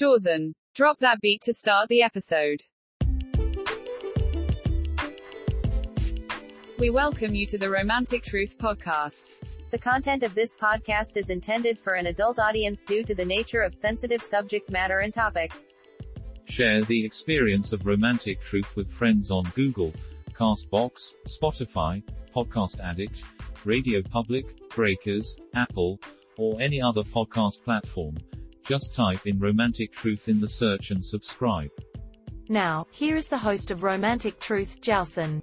Dawson, drop that beat to start the episode. We welcome you to the Romantic Truth Podcast. The content of this podcast is intended for an adult audience due to the nature of sensitive subject matter and topics. Share the experience of romantic truth with friends on Google, Castbox, Spotify, Podcast Addict, Radio Public, Breakers, Apple, or any other podcast platform. Just type in Romantic Truth in the search and subscribe. Now, here is the host of Romantic Truth, Jowson.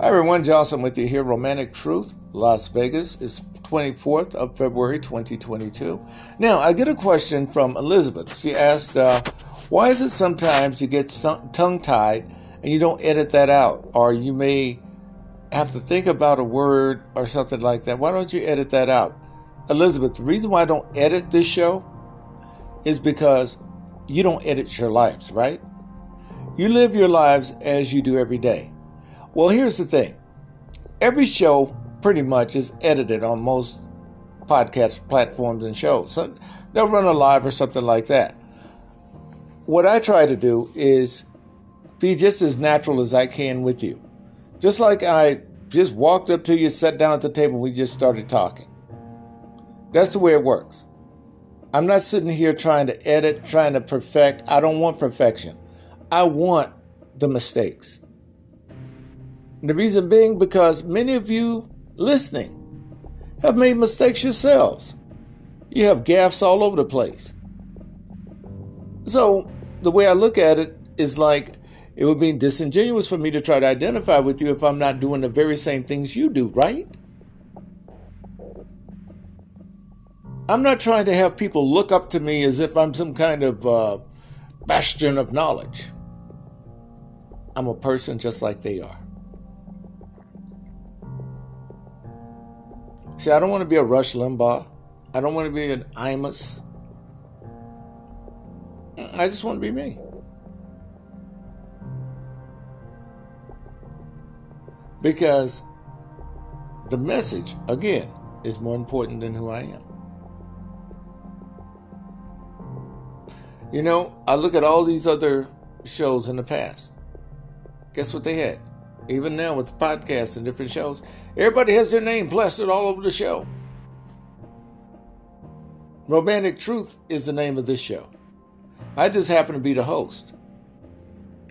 Hi everyone, Jocelyn with you here. Romantic Truth, Las Vegas is 24th of February 2022. Now, I get a question from Elizabeth. She asked, uh, why is it sometimes you get tongue tied and you don't edit that out? Or you may have to think about a word or something like that. Why don't you edit that out? Elizabeth, the reason why I don't edit this show is because you don't edit your lives, right? You live your lives as you do every day. Well, here's the thing every show pretty much is edited on most podcast platforms and shows. So they'll run a live or something like that. What I try to do is be just as natural as I can with you. Just like I just walked up to you, sat down at the table, we just started talking. That's the way it works. I'm not sitting here trying to edit, trying to perfect. I don't want perfection. I want the mistakes. The reason being because many of you listening have made mistakes yourselves. You have gaffes all over the place. So, the way I look at it is like it would be disingenuous for me to try to identify with you if I'm not doing the very same things you do, right? I'm not trying to have people look up to me as if I'm some kind of uh, bastion of knowledge. I'm a person just like they are. See, I don't want to be a Rush Limbaugh. I don't want to be an Imus. I just want to be me. Because the message, again, is more important than who I am. You know, I look at all these other shows in the past. Guess what they had? Even now with the podcasts and different shows, everybody has their name plastered all over the show. Romantic Truth is the name of this show. I just happen to be the host.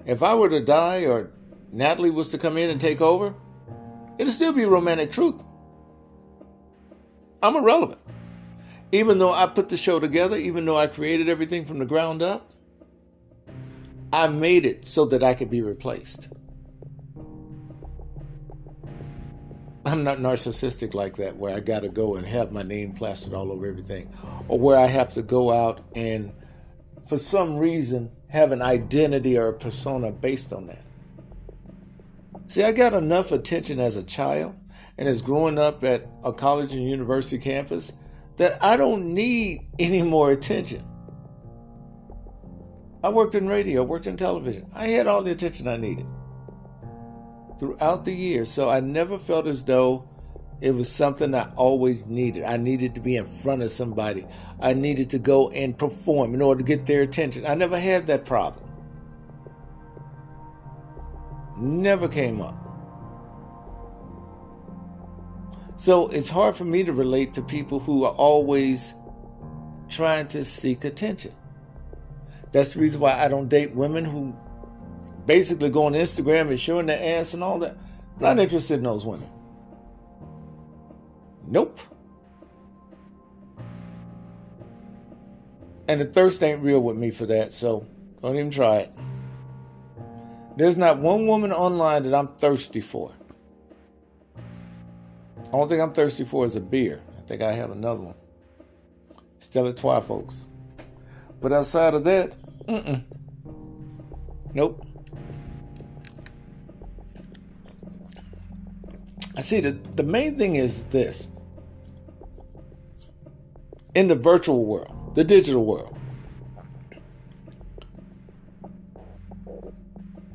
If I were to die or Natalie was to come in and take over, it'd still be Romantic Truth. I'm irrelevant. Even though I put the show together, even though I created everything from the ground up, I made it so that I could be replaced. I'm not narcissistic like that, where I got to go and have my name plastered all over everything, or where I have to go out and, for some reason, have an identity or a persona based on that. See, I got enough attention as a child and as growing up at a college and university campus that I don't need any more attention. I worked in radio, worked in television. I had all the attention I needed throughout the years. So I never felt as though it was something I always needed. I needed to be in front of somebody. I needed to go and perform in order to get their attention. I never had that problem. Never came up. So it's hard for me to relate to people who are always trying to seek attention. That's the reason why I don't date women who basically go on Instagram and showing their ass and all that. Not interested in those women. Nope. And the thirst ain't real with me for that, so don't even try it. There's not one woman online that I'm thirsty for. Only thing I'm thirsty for is a beer. I think I have another one. Stella Artois, folks. But outside of that, mm-mm. Nope. I see the, the main thing is this. In the virtual world, the digital world,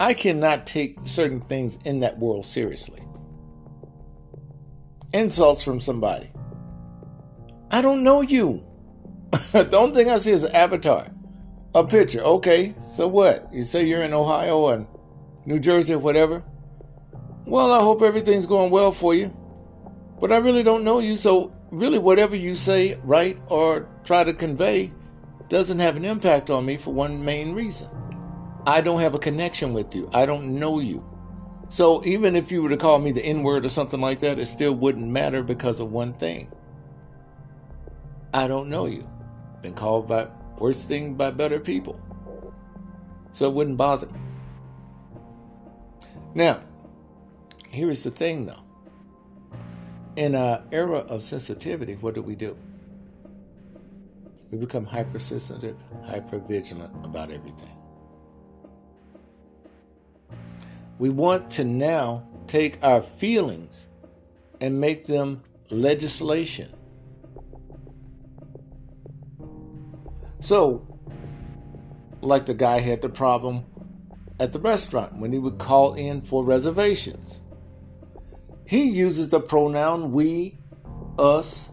I cannot take certain things in that world seriously. Insults from somebody. I don't know you. the only thing I see is an avatar, a picture. Okay, so what? You say you're in Ohio and New Jersey or whatever? Well, I hope everything's going well for you. But I really don't know you, so really whatever you say, write, or try to convey doesn't have an impact on me for one main reason. I don't have a connection with you. I don't know you. So even if you were to call me the N word or something like that, it still wouldn't matter because of one thing. I don't know you. Been called by worse things by better people. So it wouldn't bother me. Now, here is the thing though. In an era of sensitivity, what do we do? We become hypersensitive, hyper vigilant about everything. We want to now take our feelings and make them legislation. So, like the guy had the problem at the restaurant when he would call in for reservations. He uses the pronoun we, us,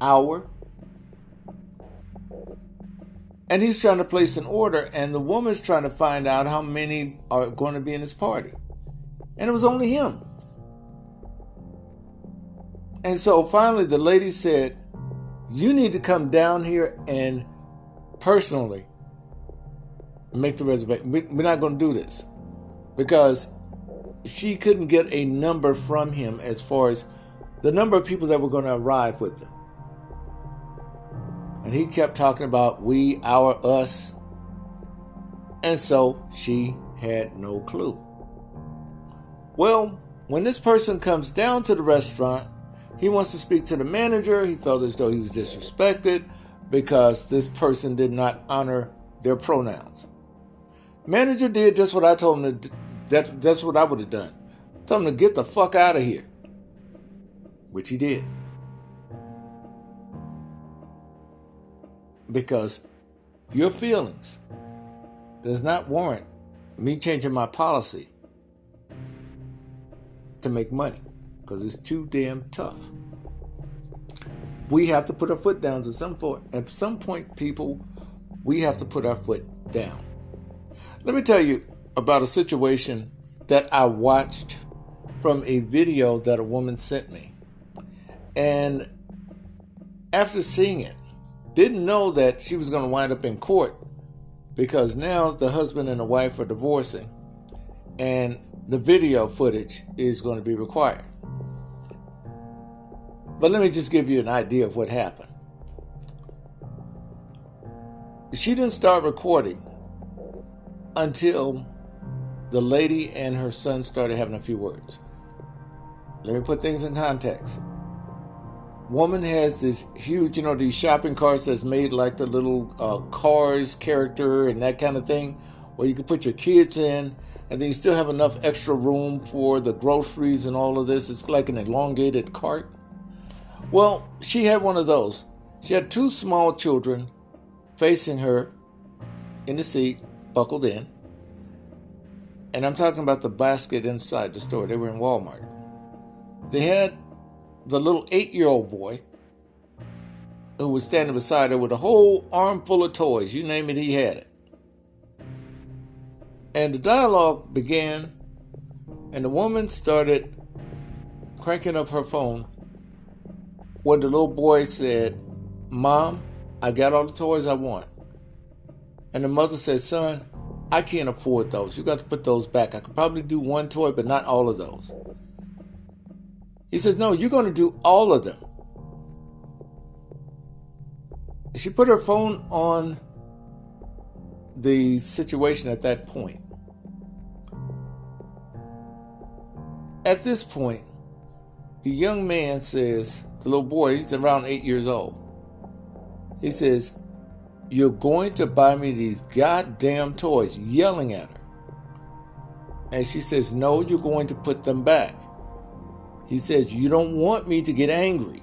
our, and he's trying to place an order, and the woman's trying to find out how many are going to be in his party. And it was only him. And so finally, the lady said, You need to come down here and personally make the reservation. We're not going to do this because she couldn't get a number from him as far as the number of people that were going to arrive with them. And he kept talking about we, our, us. And so she had no clue. Well, when this person comes down to the restaurant, he wants to speak to the manager. He felt as though he was disrespected because this person did not honor their pronouns. Manager did just what I told him to. That, that's what I would have done. Told him to get the fuck out of here, which he did. Because your feelings does not warrant me changing my policy to make money because it's too damn tough. We have to put our foot down at some point. At some point, people, we have to put our foot down. Let me tell you about a situation that I watched from a video that a woman sent me. And after seeing it, didn't know that she was going to wind up in court because now the husband and the wife are divorcing and the video footage is going to be required. But let me just give you an idea of what happened. She didn't start recording until the lady and her son started having a few words. Let me put things in context woman has this huge, you know, these shopping carts that's made like the little uh, cars character and that kind of thing, where you can put your kids in, and then you still have enough extra room for the groceries and all of this. It's like an elongated cart. Well, she had one of those. She had two small children facing her in the seat, buckled in. And I'm talking about the basket inside the store. They were in Walmart. They had the little eight year old boy who was standing beside her with a whole armful of toys. You name it, he had it. And the dialogue began, and the woman started cranking up her phone when the little boy said, Mom, I got all the toys I want. And the mother said, Son, I can't afford those. You got to put those back. I could probably do one toy, but not all of those. He says, No, you're going to do all of them. She put her phone on the situation at that point. At this point, the young man says, the little boy, he's around eight years old. He says, You're going to buy me these goddamn toys, yelling at her. And she says, No, you're going to put them back. He says, You don't want me to get angry.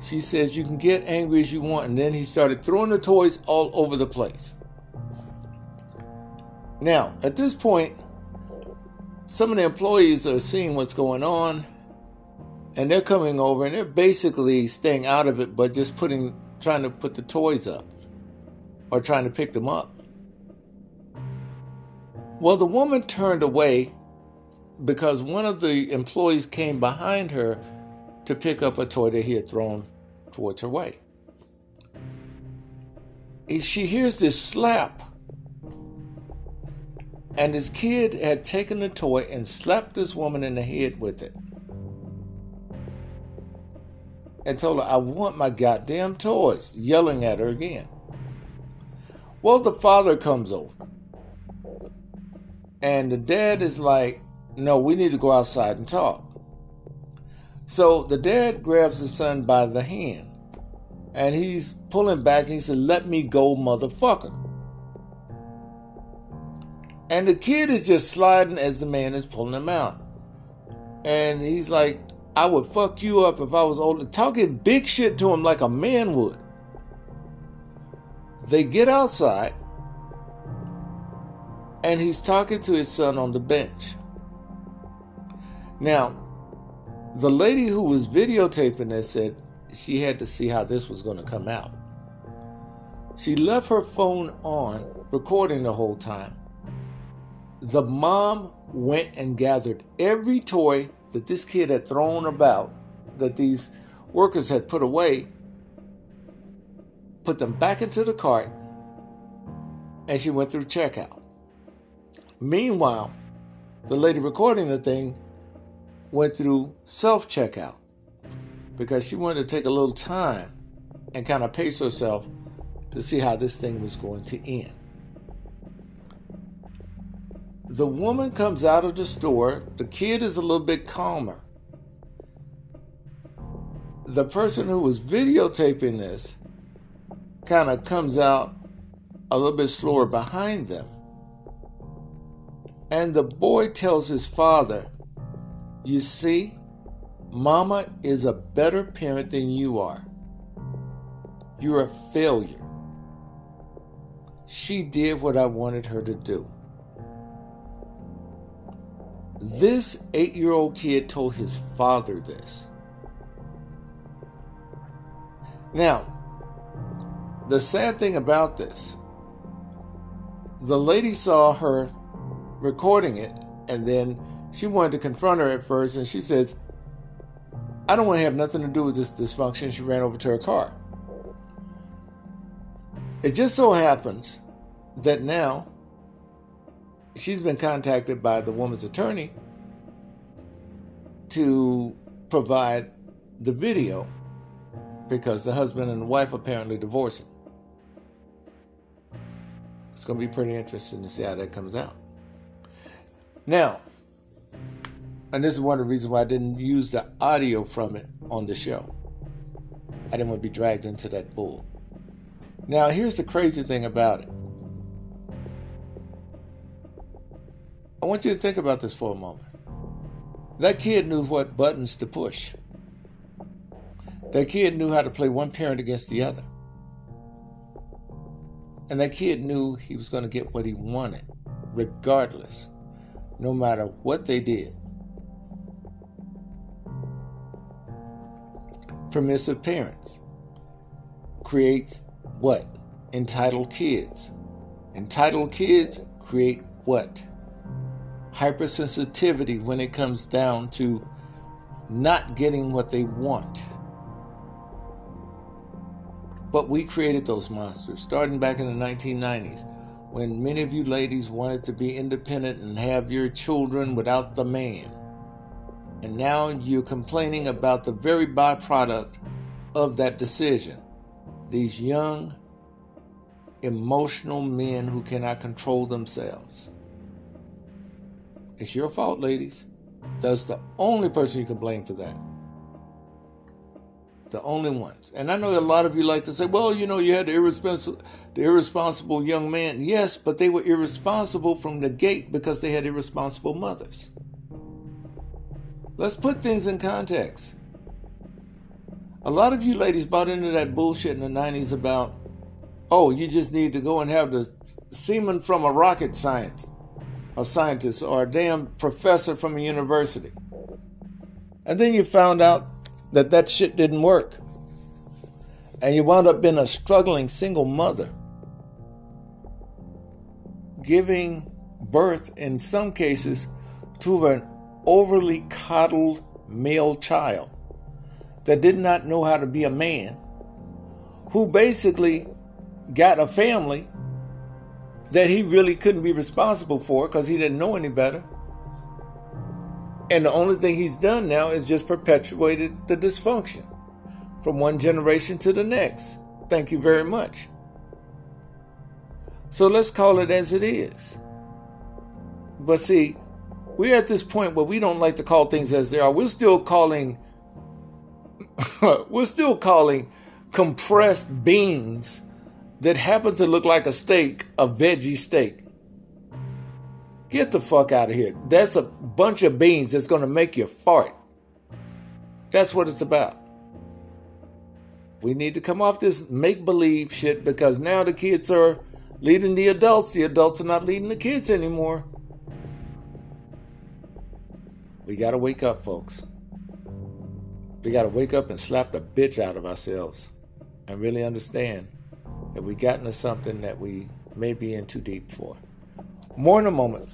She says, You can get angry as you want. And then he started throwing the toys all over the place. Now, at this point, some of the employees are seeing what's going on and they're coming over and they're basically staying out of it but just putting trying to put the toys up or trying to pick them up. Well, the woman turned away because one of the employees came behind her to pick up a toy that he had thrown towards her way. And She hears this slap, and this kid had taken the toy and slapped this woman in the head with it. And told her, I want my goddamn toys, yelling at her again. Well, the father comes over. And the dad is like, No, we need to go outside and talk. So the dad grabs his son by the hand and he's pulling back and he said, Let me go, motherfucker. And the kid is just sliding as the man is pulling him out. And he's like, I would fuck you up if I was older. Talking big shit to him like a man would. They get outside, and he's talking to his son on the bench. Now, the lady who was videotaping this said she had to see how this was going to come out. She left her phone on, recording the whole time. The mom went and gathered every toy that this kid had thrown about, that these workers had put away, put them back into the cart, and she went through checkout. Meanwhile, the lady recording the thing went through self checkout because she wanted to take a little time and kind of pace herself to see how this thing was going to end. The woman comes out of the store. The kid is a little bit calmer. The person who was videotaping this kind of comes out a little bit slower behind them. And the boy tells his father, You see, Mama is a better parent than you are. You're a failure. She did what I wanted her to do. This eight year old kid told his father this. Now, the sad thing about this, the lady saw her recording it, and then she wanted to confront her at first, and she says, I don't want to have nothing to do with this dysfunction. She ran over to her car. It just so happens that now she's been contacted by the woman's attorney to provide the video because the husband and the wife apparently divorcing. It's going to be pretty interesting to see how that comes out. Now, and this is one of the reasons why I didn't use the audio from it on the show. I didn't want to be dragged into that bull. Now, here's the crazy thing about it. I want you to think about this for a moment. That kid knew what buttons to push. That kid knew how to play one parent against the other. And that kid knew he was going to get what he wanted, regardless, no matter what they did. Permissive parents creates what? Entitled kids. Entitled kids create what? Hypersensitivity when it comes down to not getting what they want. But we created those monsters starting back in the 1990s when many of you ladies wanted to be independent and have your children without the man. And now you're complaining about the very byproduct of that decision. These young, emotional men who cannot control themselves. It's your fault, ladies. That's the only person you can blame for that the only ones. And I know a lot of you like to say, well, you know, you had the irresponsible, the irresponsible young man. Yes, but they were irresponsible from the gate because they had irresponsible mothers. Let's put things in context. A lot of you ladies bought into that bullshit in the 90s about, oh, you just need to go and have the semen from a rocket science, a scientist, or a damn professor from a university. And then you found out that that shit didn't work. And you wound up being a struggling single mother, giving birth, in some cases, to an overly coddled male child that did not know how to be a man, who basically got a family that he really couldn't be responsible for because he didn't know any better. And the only thing he's done now is just perpetuated the dysfunction from one generation to the next. Thank you very much. So let's call it as it is. But see, we're at this point where we don't like to call things as they are. We're still calling we're still calling compressed beans that happen to look like a steak a veggie steak. Get the fuck out of here. That's a bunch of beans that's going to make you fart. That's what it's about. We need to come off this make believe shit because now the kids are leading the adults. The adults are not leading the kids anymore. We got to wake up, folks. We got to wake up and slap the bitch out of ourselves and really understand that we got into something that we may be in too deep for. More in a moment.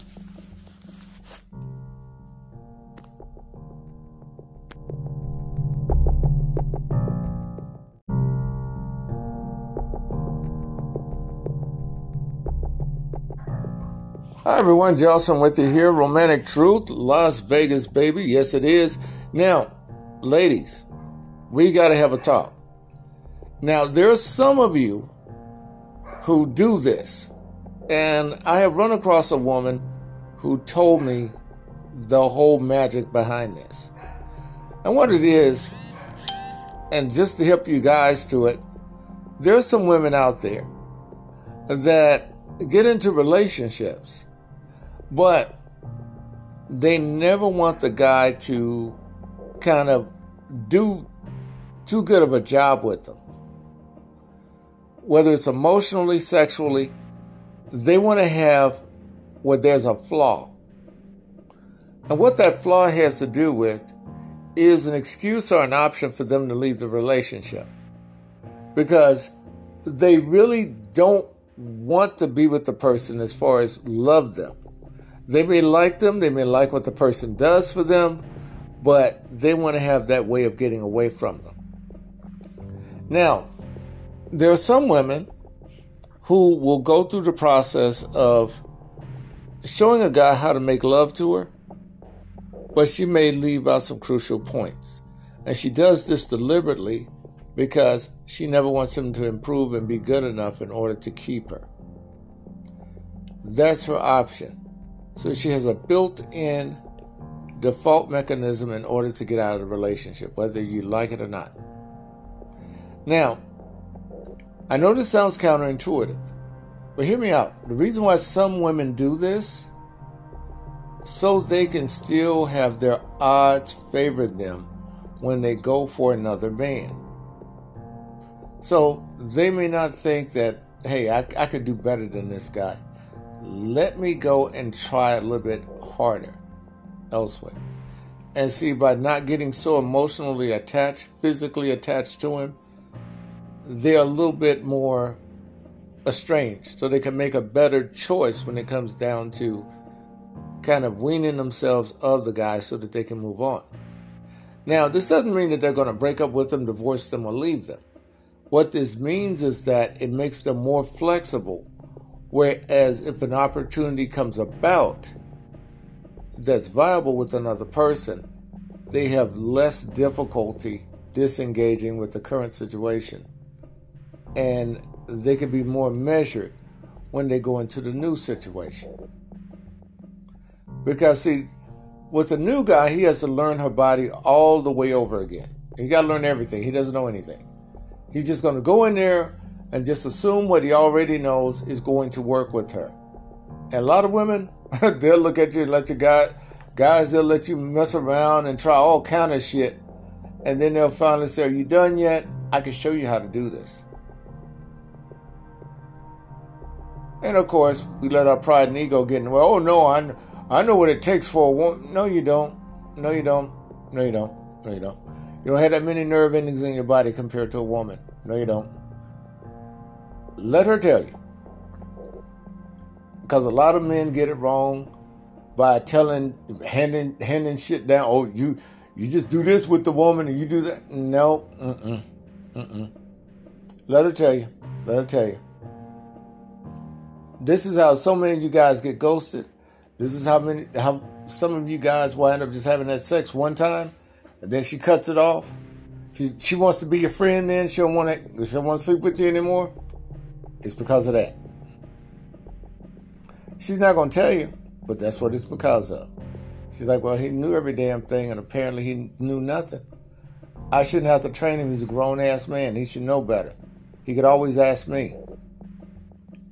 Hi everyone, Jelson with you here. Romantic Truth, Las Vegas, baby. Yes, it is. Now, ladies, we got to have a talk. Now, there are some of you who do this, and I have run across a woman who told me the whole magic behind this. And what it is, and just to help you guys to it, there are some women out there that get into relationships but they never want the guy to kind of do too good of a job with them. Whether it's emotionally, sexually, they want to have where there's a flaw. And what that flaw has to do with is an excuse or an option for them to leave the relationship. Because they really don't want to be with the person as far as love them. They may like them, they may like what the person does for them, but they want to have that way of getting away from them. Now, there are some women who will go through the process of showing a guy how to make love to her, but she may leave out some crucial points. And she does this deliberately because she never wants him to improve and be good enough in order to keep her. That's her option. So she has a built in default mechanism in order to get out of the relationship, whether you like it or not. Now, I know this sounds counterintuitive, but hear me out. The reason why some women do this, so they can still have their odds favored them when they go for another man. So they may not think that, hey, I, I could do better than this guy let me go and try a little bit harder elsewhere. And see, by not getting so emotionally attached, physically attached to him, they're a little bit more estranged. So they can make a better choice when it comes down to kind of weaning themselves of the guy so that they can move on. Now, this doesn't mean that they're going to break up with them, divorce them, or leave them. What this means is that it makes them more flexible Whereas if an opportunity comes about that's viable with another person, they have less difficulty disengaging with the current situation. And they can be more measured when they go into the new situation. Because, see, with a new guy, he has to learn her body all the way over again. He got to learn everything. He doesn't know anything. He's just going to go in there and just assume what he already knows is going to work with her. And a lot of women, they'll look at you and let you guys, guys, they'll let you mess around and try all kind of shit. And then they'll finally say, Are you done yet? I can show you how to do this. And of course, we let our pride and ego get in the way. Oh no, I, I know what it takes for a woman. No, you don't. No, you don't. No, you don't. No, you don't. You don't have that many nerve endings in your body compared to a woman. No, you don't. Let her tell you. Because a lot of men get it wrong by telling, handing, handing shit down. Oh, you, you just do this with the woman and you do that. No, mm-mm, mm-mm. Let her tell you. Let her tell you. This is how so many of you guys get ghosted. This is how many, how some of you guys wind up just having that sex one time, and then she cuts it off. She she wants to be your friend. Then she don't want to. She don't want to sleep with you anymore. It's because of that. She's not going to tell you, but that's what it's because of. She's like, well, he knew every damn thing, and apparently he knew nothing. I shouldn't have to train him. He's a grown ass man. He should know better. He could always ask me.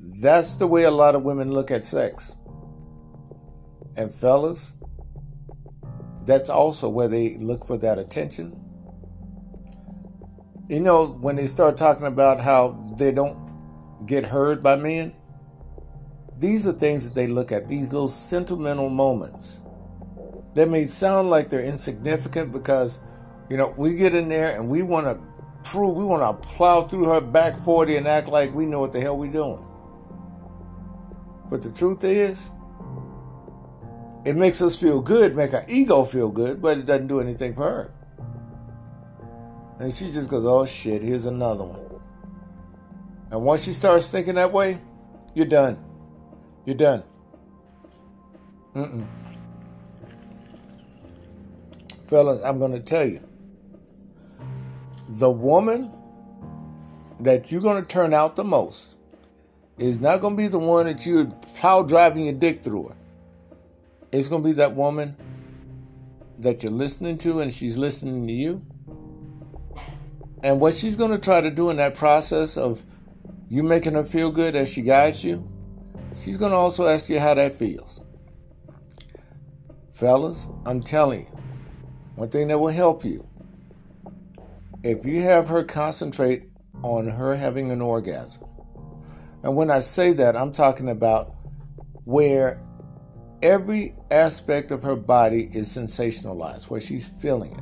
That's the way a lot of women look at sex. And fellas, that's also where they look for that attention. You know, when they start talking about how they don't get heard by men, these are things that they look at, these little sentimental moments that may sound like they're insignificant because, you know, we get in there and we want to prove, we want to plow through her back 40 and act like we know what the hell we're doing. But the truth is, it makes us feel good, make our ego feel good, but it doesn't do anything for her. And she just goes, oh shit, here's another one. And once she starts thinking that way, you're done. You're done. Mm-mm. Fellas, I'm going to tell you. The woman that you're going to turn out the most is not going to be the one that you're plow driving your dick through her. It's going to be that woman that you're listening to and she's listening to you. And what she's going to try to do in that process of you making her feel good as she guides you, she's going to also ask you how that feels. Fellas, I'm telling you, one thing that will help you if you have her concentrate on her having an orgasm. And when I say that, I'm talking about where every aspect of her body is sensationalized, where she's feeling it.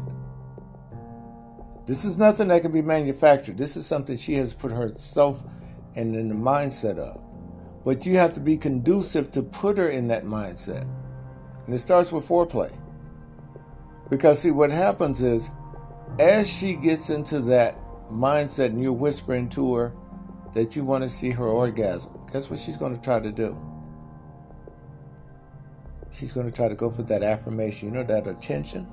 This is nothing that can be manufactured. This is something she has put herself in, in the mindset of. But you have to be conducive to put her in that mindset. And it starts with foreplay. Because, see, what happens is, as she gets into that mindset and you're whispering to her that you want to see her orgasm, guess what she's going to try to do? She's going to try to go for that affirmation, you know, that attention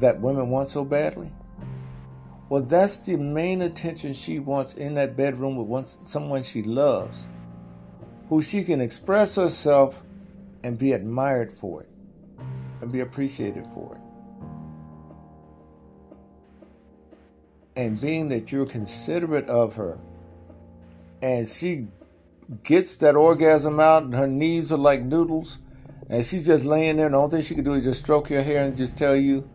that women want so badly. Well, that's the main attention she wants in that bedroom with one, someone she loves, who she can express herself and be admired for it and be appreciated for it. And being that you're considerate of her and she gets that orgasm out and her knees are like noodles and she's just laying there and the only thing she can do is just stroke your hair and just tell you,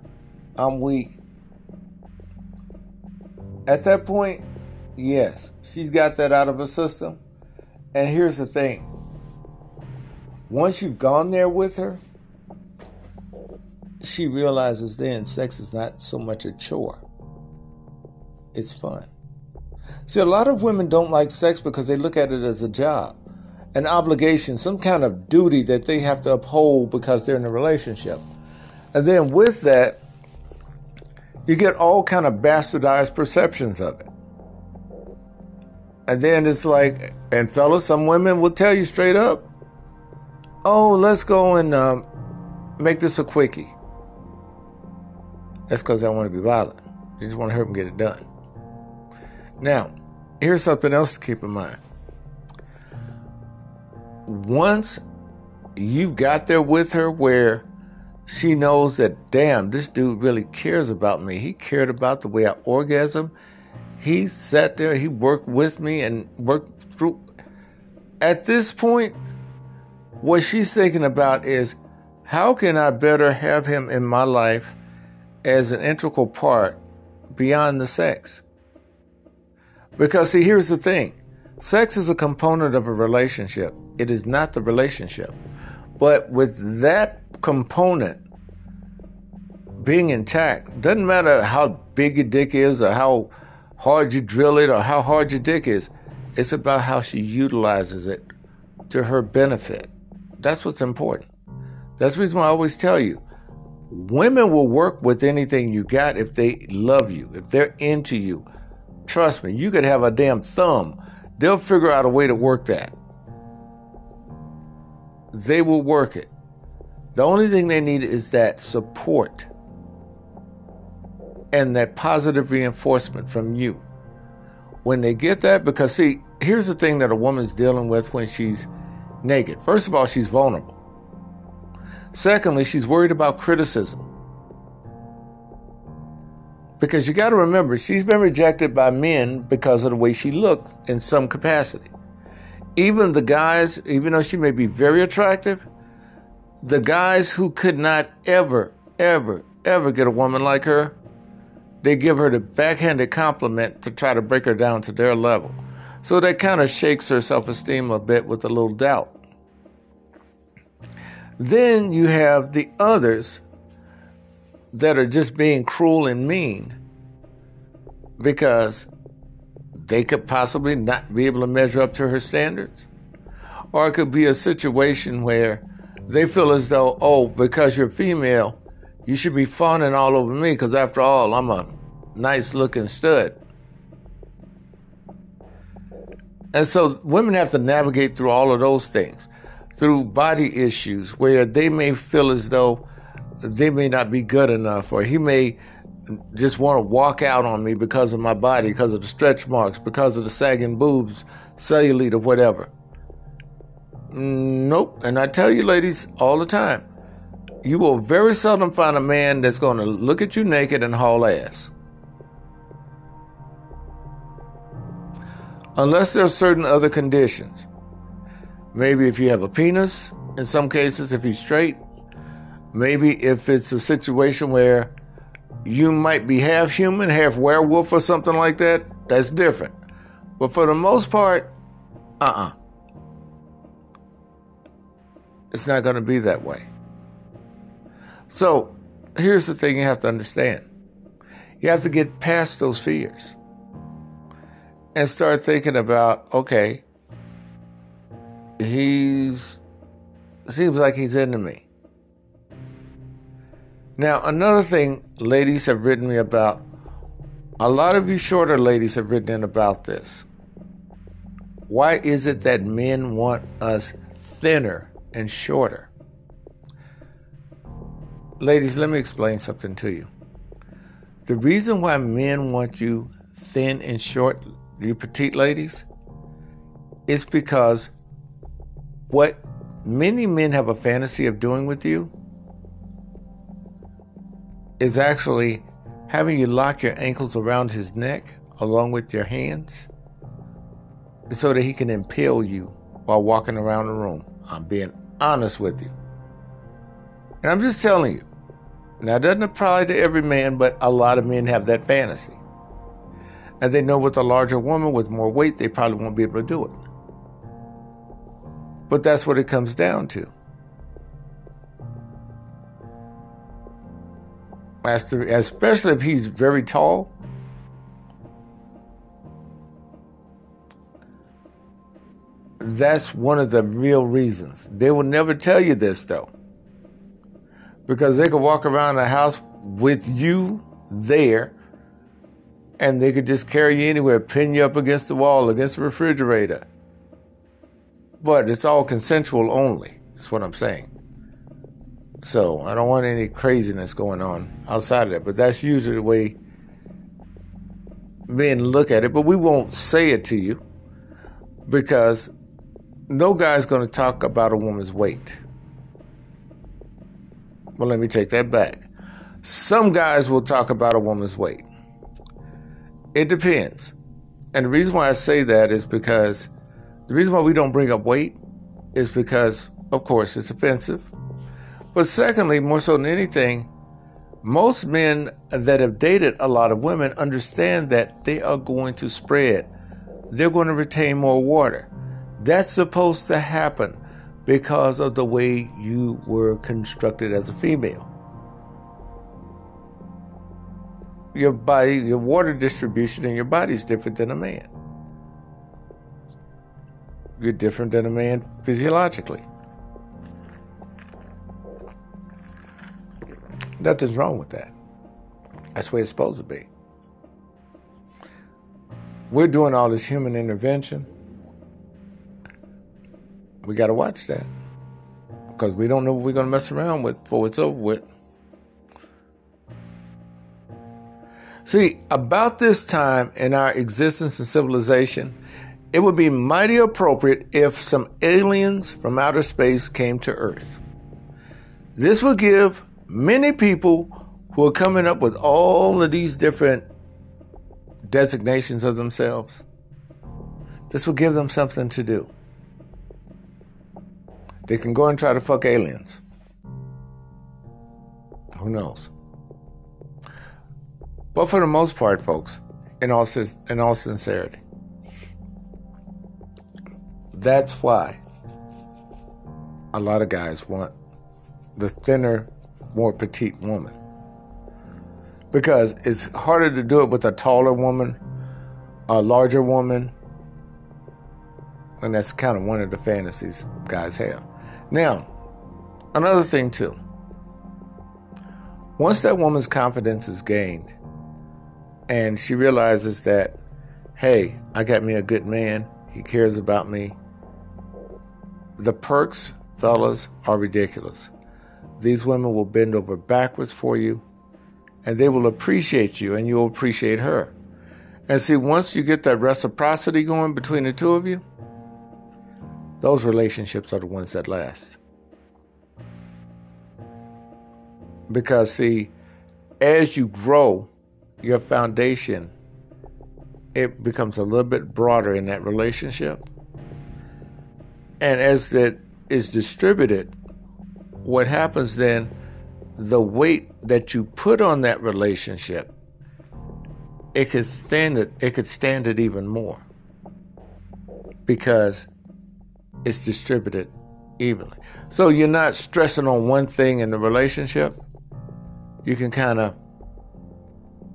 I'm weak. At that point, yes, she's got that out of her system. And here's the thing once you've gone there with her, she realizes then sex is not so much a chore, it's fun. See, a lot of women don't like sex because they look at it as a job, an obligation, some kind of duty that they have to uphold because they're in a relationship. And then with that, you get all kind of bastardized perceptions of it. And then it's like, and fellas, some women will tell you straight up, oh, let's go and um, make this a quickie. That's because I want to be violent. I just want to help them get it done. Now, here's something else to keep in mind. Once you got there with her where she knows that, damn, this dude really cares about me. He cared about the way I orgasm. He sat there, he worked with me and worked through. At this point, what she's thinking about is how can I better have him in my life as an integral part beyond the sex? Because, see, here's the thing Sex is a component of a relationship. It is not the relationship. But with that component being intact, doesn't matter how big your dick is or how hard you drill it or how hard your dick is, it's about how she utilizes it to her benefit. That's what's important. That's the reason why I always tell you women will work with anything you got if they love you, if they're into you. Trust me, you could have a damn thumb. They'll figure out a way to work that. They will work it. The only thing they need is that support and that positive reinforcement from you. When they get that, because see, here's the thing that a woman's dealing with when she's naked. First of all, she's vulnerable. Secondly, she's worried about criticism. Because you got to remember, she's been rejected by men because of the way she looked in some capacity. Even the guys, even though she may be very attractive, the guys who could not ever, ever, ever get a woman like her, they give her the backhanded compliment to try to break her down to their level. So that kind of shakes her self esteem a bit with a little doubt. Then you have the others that are just being cruel and mean because they could possibly not be able to measure up to her standards. Or it could be a situation where they feel as though, oh, because you're female, you should be fawning all over me because after all, I'm a nice looking stud. And so women have to navigate through all of those things, through body issues where they may feel as though they may not be good enough, or he may just want to walk out on me because of my body, because of the stretch marks, because of the sagging boobs, cellulite, or whatever. Nope. And I tell you, ladies, all the time, you will very seldom find a man that's going to look at you naked and haul ass. Unless there are certain other conditions. Maybe if you have a penis, in some cases, if he's straight. Maybe if it's a situation where you might be half human, half werewolf, or something like that, that's different. But for the most part, uh uh-uh. uh. It's not going to be that way. So, here's the thing you have to understand you have to get past those fears and start thinking about okay, he's seems like he's into me. Now, another thing ladies have written me about, a lot of you shorter ladies have written in about this. Why is it that men want us thinner and shorter? Ladies, let me explain something to you. The reason why men want you thin and short, you petite ladies, is because what many men have a fantasy of doing with you is actually having you lock your ankles around his neck along with your hands so that he can impale you while walking around the room. I'm being honest with you. And I'm just telling you. Now, it doesn't apply to every man, but a lot of men have that fantasy. And they know with a larger woman with more weight, they probably won't be able to do it. But that's what it comes down to. especially if he's very tall. That's one of the real reasons. They will never tell you this though. Because they could walk around the house with you there and they could just carry you anywhere, pin you up against the wall, against the refrigerator. But it's all consensual only, That's what I'm saying. So I don't want any craziness going on outside of that. But that's usually the way men look at it. But we won't say it to you because no guy's going to talk about a woman's weight. Well, let me take that back. Some guys will talk about a woman's weight. It depends. And the reason why I say that is because the reason why we don't bring up weight is because, of course, it's offensive. But secondly, more so than anything, most men that have dated a lot of women understand that they are going to spread they're going to retain more water. That's supposed to happen because of the way you were constructed as a female. Your body, your water distribution in your body is different than a man. You're different than a man physiologically. Nothing's wrong with that. That's the way it's supposed to be. We're doing all this human intervention. We got to watch that because we don't know what we're going to mess around with before it's over with. See, about this time in our existence and civilization, it would be mighty appropriate if some aliens from outer space came to Earth. This would give many people who are coming up with all of these different designations of themselves, this would give them something to do. They can go and try to fuck aliens. Who knows? But for the most part, folks, in all, in all sincerity, that's why a lot of guys want the thinner, more petite woman. Because it's harder to do it with a taller woman, a larger woman, and that's kind of one of the fantasies guys have. Now, another thing too. Once that woman's confidence is gained and she realizes that, hey, I got me a good man, he cares about me, the perks, fellas, are ridiculous. These women will bend over backwards for you, and they will appreciate you, and you'll appreciate her. And see, once you get that reciprocity going between the two of you, those relationships are the ones that last. Because, see, as you grow, your foundation it becomes a little bit broader in that relationship. And as that is distributed, what happens then, the weight that you put on that relationship, it could stand it, it could stand it even more. Because it's distributed evenly. So you're not stressing on one thing in the relationship. You can kind of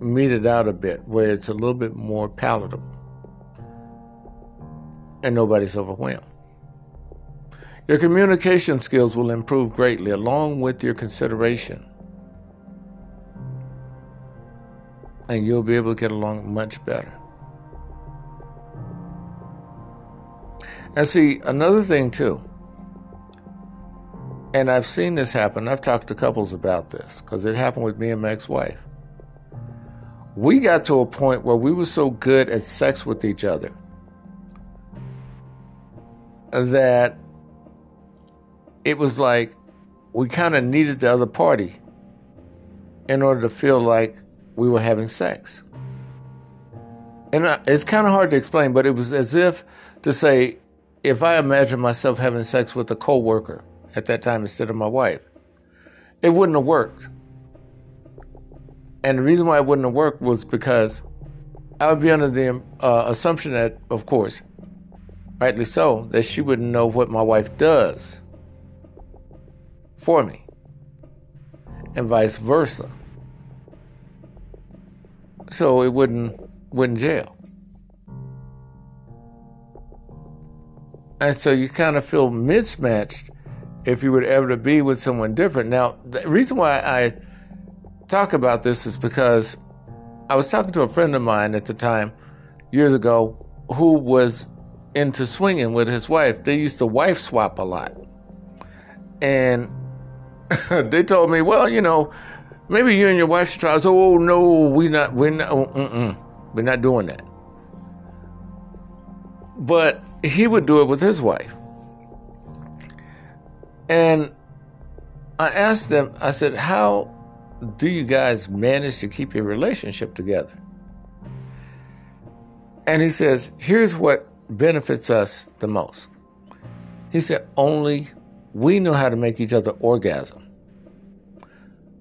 mete it out a bit where it's a little bit more palatable and nobody's overwhelmed. Your communication skills will improve greatly along with your consideration. And you'll be able to get along much better. And see, another thing too, and I've seen this happen, I've talked to couples about this because it happened with me and my ex wife. We got to a point where we were so good at sex with each other that it was like we kind of needed the other party in order to feel like we were having sex. And it's kind of hard to explain, but it was as if to say, if I imagine myself having sex with a coworker at that time instead of my wife, it wouldn't have worked. And the reason why it wouldn't have worked was because I would be under the uh, assumption that, of course, rightly so, that she wouldn't know what my wife does for me, and vice versa. So it wouldn't wouldn't jail. And so you kind of feel mismatched if you were ever to be with someone different. Now, the reason why I talk about this is because I was talking to a friend of mine at the time, years ago, who was into swinging with his wife. They used to wife swap a lot. And they told me, well, you know, maybe you and your wife should try. Said, oh, no, we not, we're not, we're not doing that. But he would do it with his wife. And I asked them, I said, how do you guys manage to keep your relationship together? And he says, here's what benefits us the most. He said, only we know how to make each other orgasm.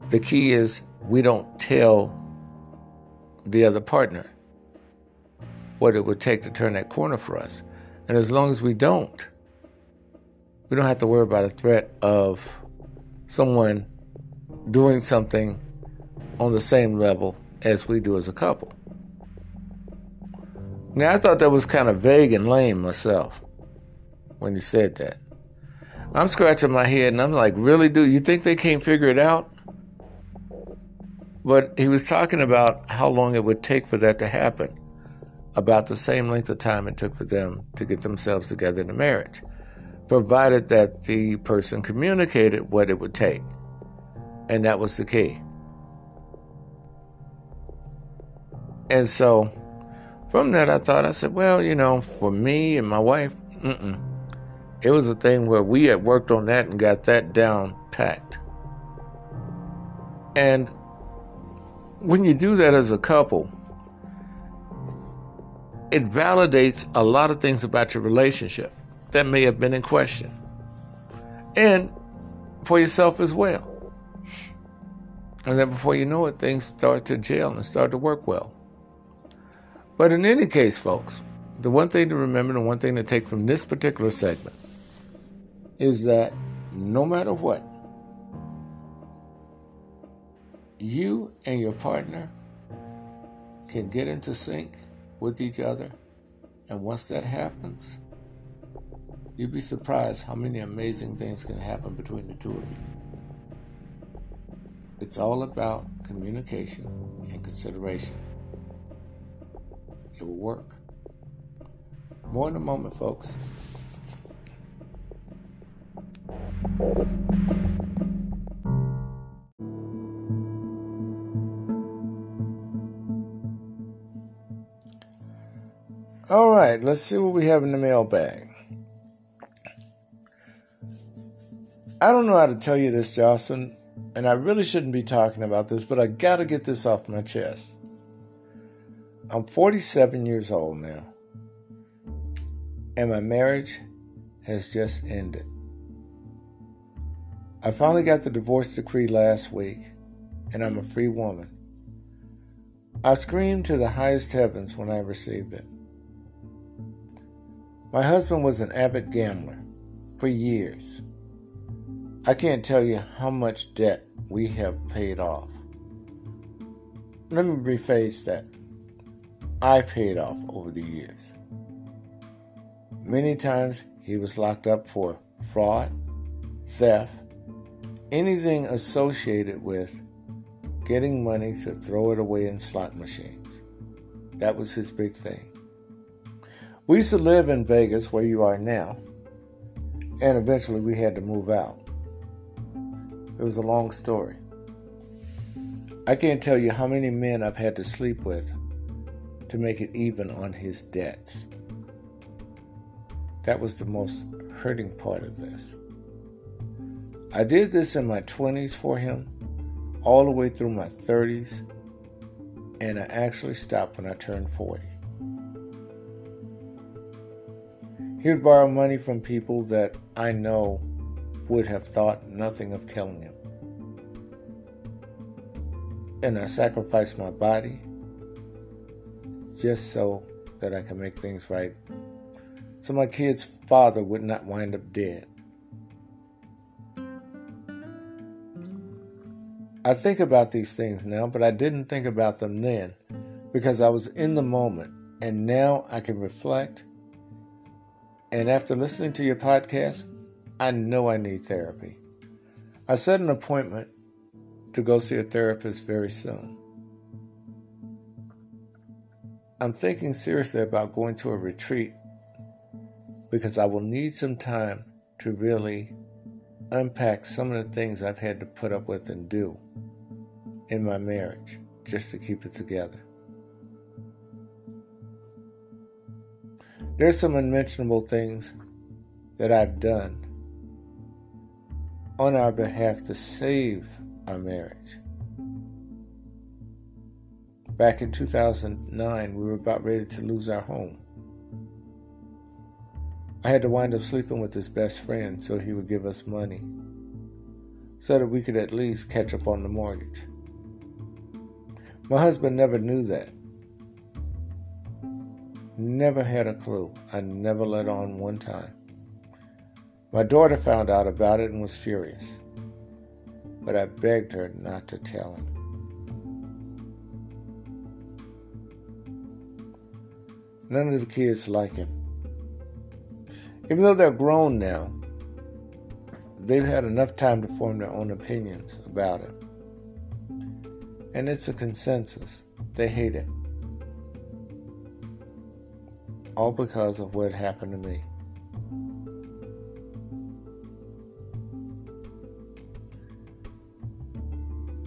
The key is we don't tell the other partner what it would take to turn that corner for us. And as long as we don't, we don't have to worry about a threat of someone doing something on the same level as we do as a couple. Now, I thought that was kind of vague and lame myself when he said that. I'm scratching my head and I'm like, really, dude? You think they can't figure it out? But he was talking about how long it would take for that to happen, about the same length of time it took for them to get themselves together in a marriage, provided that the person communicated what it would take. And that was the key. And so from that, I thought, I said, well, you know, for me and my wife, mm-mm. it was a thing where we had worked on that and got that down packed. And when you do that as a couple, it validates a lot of things about your relationship that may have been in question. And for yourself as well. And then before you know it, things start to gel and start to work well. But in any case, folks, the one thing to remember, the one thing to take from this particular segment is that no matter what, you and your partner can get into sync with each other. And once that happens, you'd be surprised how many amazing things can happen between the two of you. It's all about communication and consideration. It will work. More in a moment, folks. All right, let's see what we have in the mailbag. I don't know how to tell you this, Jocelyn, and I really shouldn't be talking about this, but I gotta get this off my chest. I'm 47 years old now, and my marriage has just ended. I finally got the divorce decree last week, and I'm a free woman. I screamed to the highest heavens when I received it. My husband was an avid gambler for years. I can't tell you how much debt we have paid off. Let me rephrase that. I paid off over the years. Many times he was locked up for fraud, theft, anything associated with getting money to throw it away in slot machines. That was his big thing. We used to live in Vegas, where you are now, and eventually we had to move out. It was a long story. I can't tell you how many men I've had to sleep with to make it even on his debts. That was the most hurting part of this. I did this in my 20s for him, all the way through my 30s, and I actually stopped when I turned 40. He would borrow money from people that I know would have thought nothing of killing him. And I sacrificed my body just so that I can make things right. So my kid's father would not wind up dead. I think about these things now, but I didn't think about them then because I was in the moment. And now I can reflect. And after listening to your podcast, I know I need therapy. I set an appointment to go see a therapist very soon. I'm thinking seriously about going to a retreat because I will need some time to really unpack some of the things I've had to put up with and do in my marriage just to keep it together. There's some unmentionable things that I've done on our behalf to save our marriage. Back in 2009, we were about ready to lose our home. I had to wind up sleeping with his best friend so he would give us money so that we could at least catch up on the mortgage. My husband never knew that. Never had a clue. I never let on one time. My daughter found out about it and was furious, but I begged her not to tell him. None of the kids like him. Even though they're grown now, they've had enough time to form their own opinions about it. And it's a consensus. They hate it. All because of what happened to me.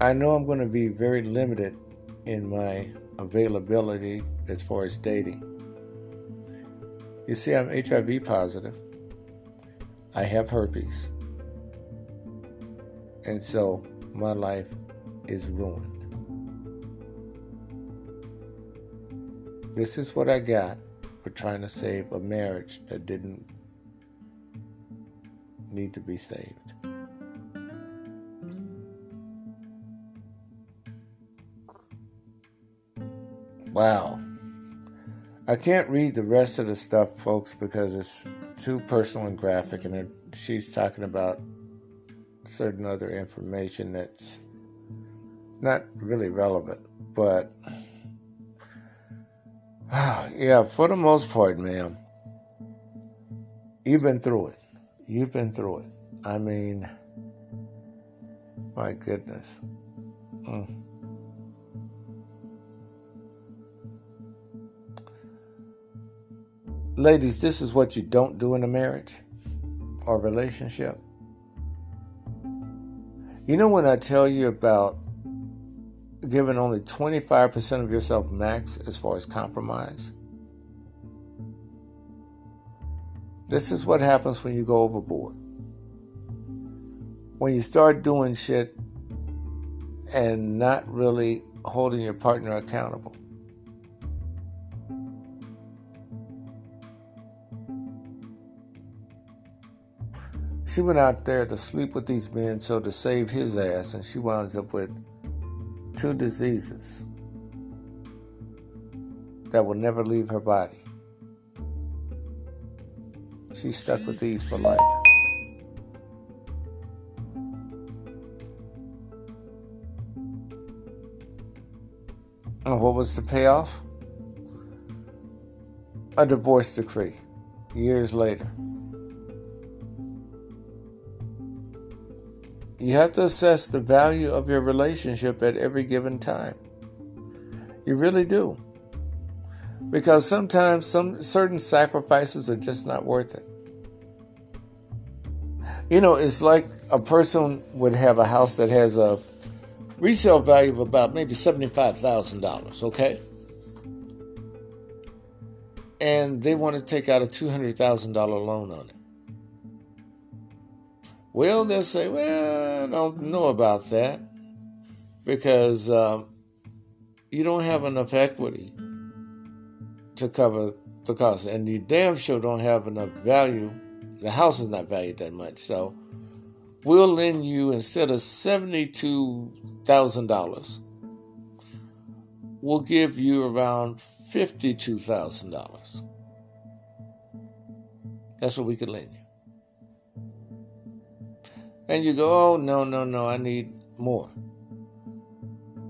I know I'm going to be very limited in my availability as far as dating. You see, I'm HIV positive. I have herpes. And so my life is ruined. This is what I got for trying to save a marriage that didn't need to be saved. Wow. I can't read the rest of the stuff, folks, because it's too personal and graphic, and it, she's talking about certain other information that's not really relevant. But yeah, for the most part, ma'am, you've been through it. You've been through it. I mean, my goodness. Mm. Ladies, this is what you don't do in a marriage or relationship. You know, when I tell you about giving only 25% of yourself max as far as compromise, this is what happens when you go overboard. When you start doing shit and not really holding your partner accountable. She went out there to sleep with these men so to save his ass, and she winds up with two diseases that will never leave her body. She's stuck with these for life. And what was the payoff? A divorce decree years later. You have to assess the value of your relationship at every given time. You really do. Because sometimes some certain sacrifices are just not worth it. You know, it's like a person would have a house that has a resale value of about maybe $75,000, okay? And they want to take out a $200,000 loan on it. Well, they'll say, well, I don't know about that because um, you don't have enough equity to cover the cost, and you damn sure don't have enough value. The house is not valued that much, so we'll lend you instead of seventy-two thousand dollars, we'll give you around fifty-two thousand dollars. That's what we could lend you. And you go, oh, no, no, no, I need more.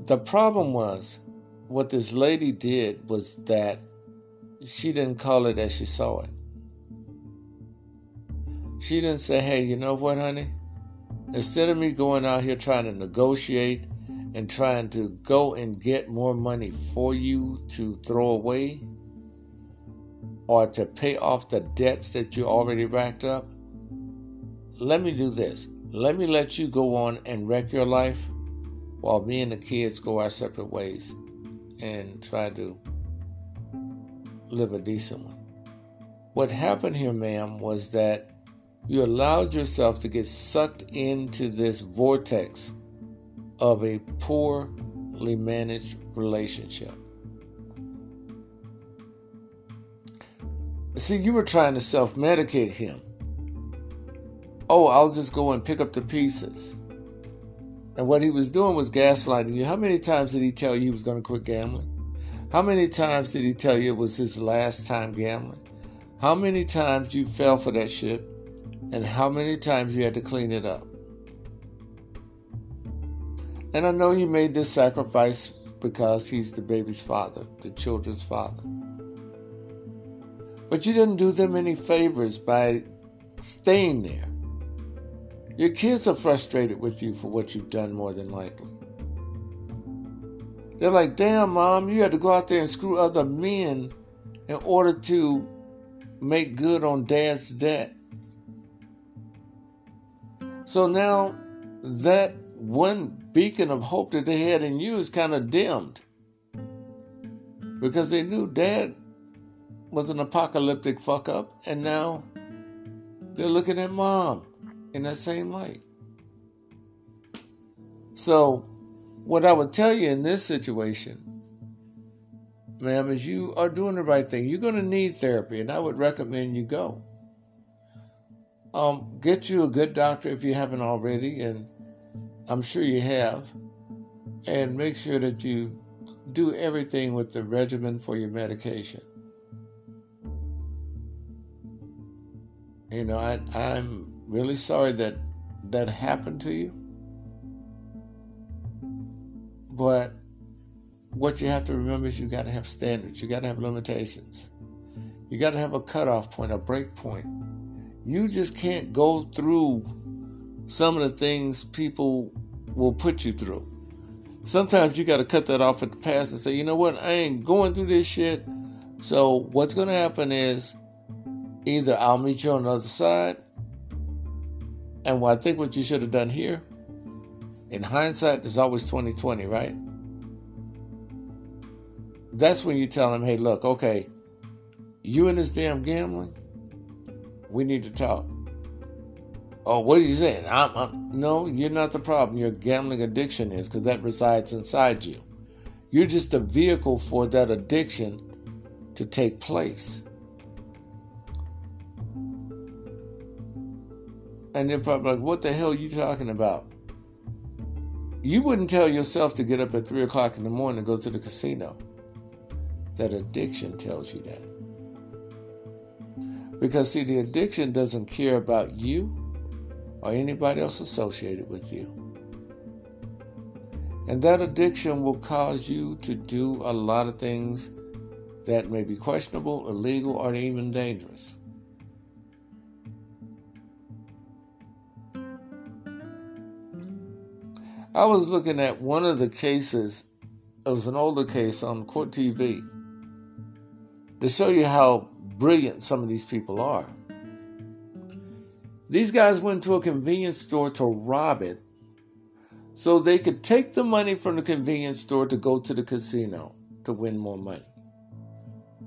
The problem was, what this lady did was that she didn't call it as she saw it. She didn't say, hey, you know what, honey? Instead of me going out here trying to negotiate and trying to go and get more money for you to throw away or to pay off the debts that you already racked up, let me do this. Let me let you go on and wreck your life while me and the kids go our separate ways and try to live a decent one. What happened here, ma'am, was that you allowed yourself to get sucked into this vortex of a poorly managed relationship. See, you were trying to self medicate him oh, I'll just go and pick up the pieces. And what he was doing was gaslighting you. How many times did he tell you he was going to quit gambling? How many times did he tell you it was his last time gambling? How many times you fell for that shit? And how many times you had to clean it up? And I know you made this sacrifice because he's the baby's father, the children's father. But you didn't do them any favors by staying there. Your kids are frustrated with you for what you've done, more than likely. They're like, damn, mom, you had to go out there and screw other men in order to make good on dad's debt. So now that one beacon of hope that they had in you is kind of dimmed because they knew dad was an apocalyptic fuck up, and now they're looking at mom in that same light. So, what I would tell you in this situation, ma'am, is you are doing the right thing. You're going to need therapy, and I would recommend you go. Um, get you a good doctor if you haven't already, and I'm sure you have. And make sure that you do everything with the regimen for your medication. You know, I, I'm really sorry that that happened to you. But what you have to remember is you got to have standards, you got to have limitations, you got to have a cutoff point, a break point. You just can't go through some of the things people will put you through. Sometimes you got to cut that off at the pass and say, you know what, I ain't going through this shit. So what's going to happen is either I'll meet you on the other side, and what I think what you should have done here, in hindsight, there's always 2020, right? That's when you tell them, hey, look, okay, you and this damn gambling, we need to talk. Oh, what are you saying? I'm, I'm, no, you're not the problem. Your gambling addiction is because that resides inside you. You're just a vehicle for that addiction to take place. And they're probably like, what the hell are you talking about? You wouldn't tell yourself to get up at 3 o'clock in the morning and go to the casino. That addiction tells you that. Because, see, the addiction doesn't care about you or anybody else associated with you. And that addiction will cause you to do a lot of things that may be questionable, illegal, or even dangerous. I was looking at one of the cases, it was an older case on Court TV, to show you how brilliant some of these people are. These guys went to a convenience store to rob it so they could take the money from the convenience store to go to the casino to win more money.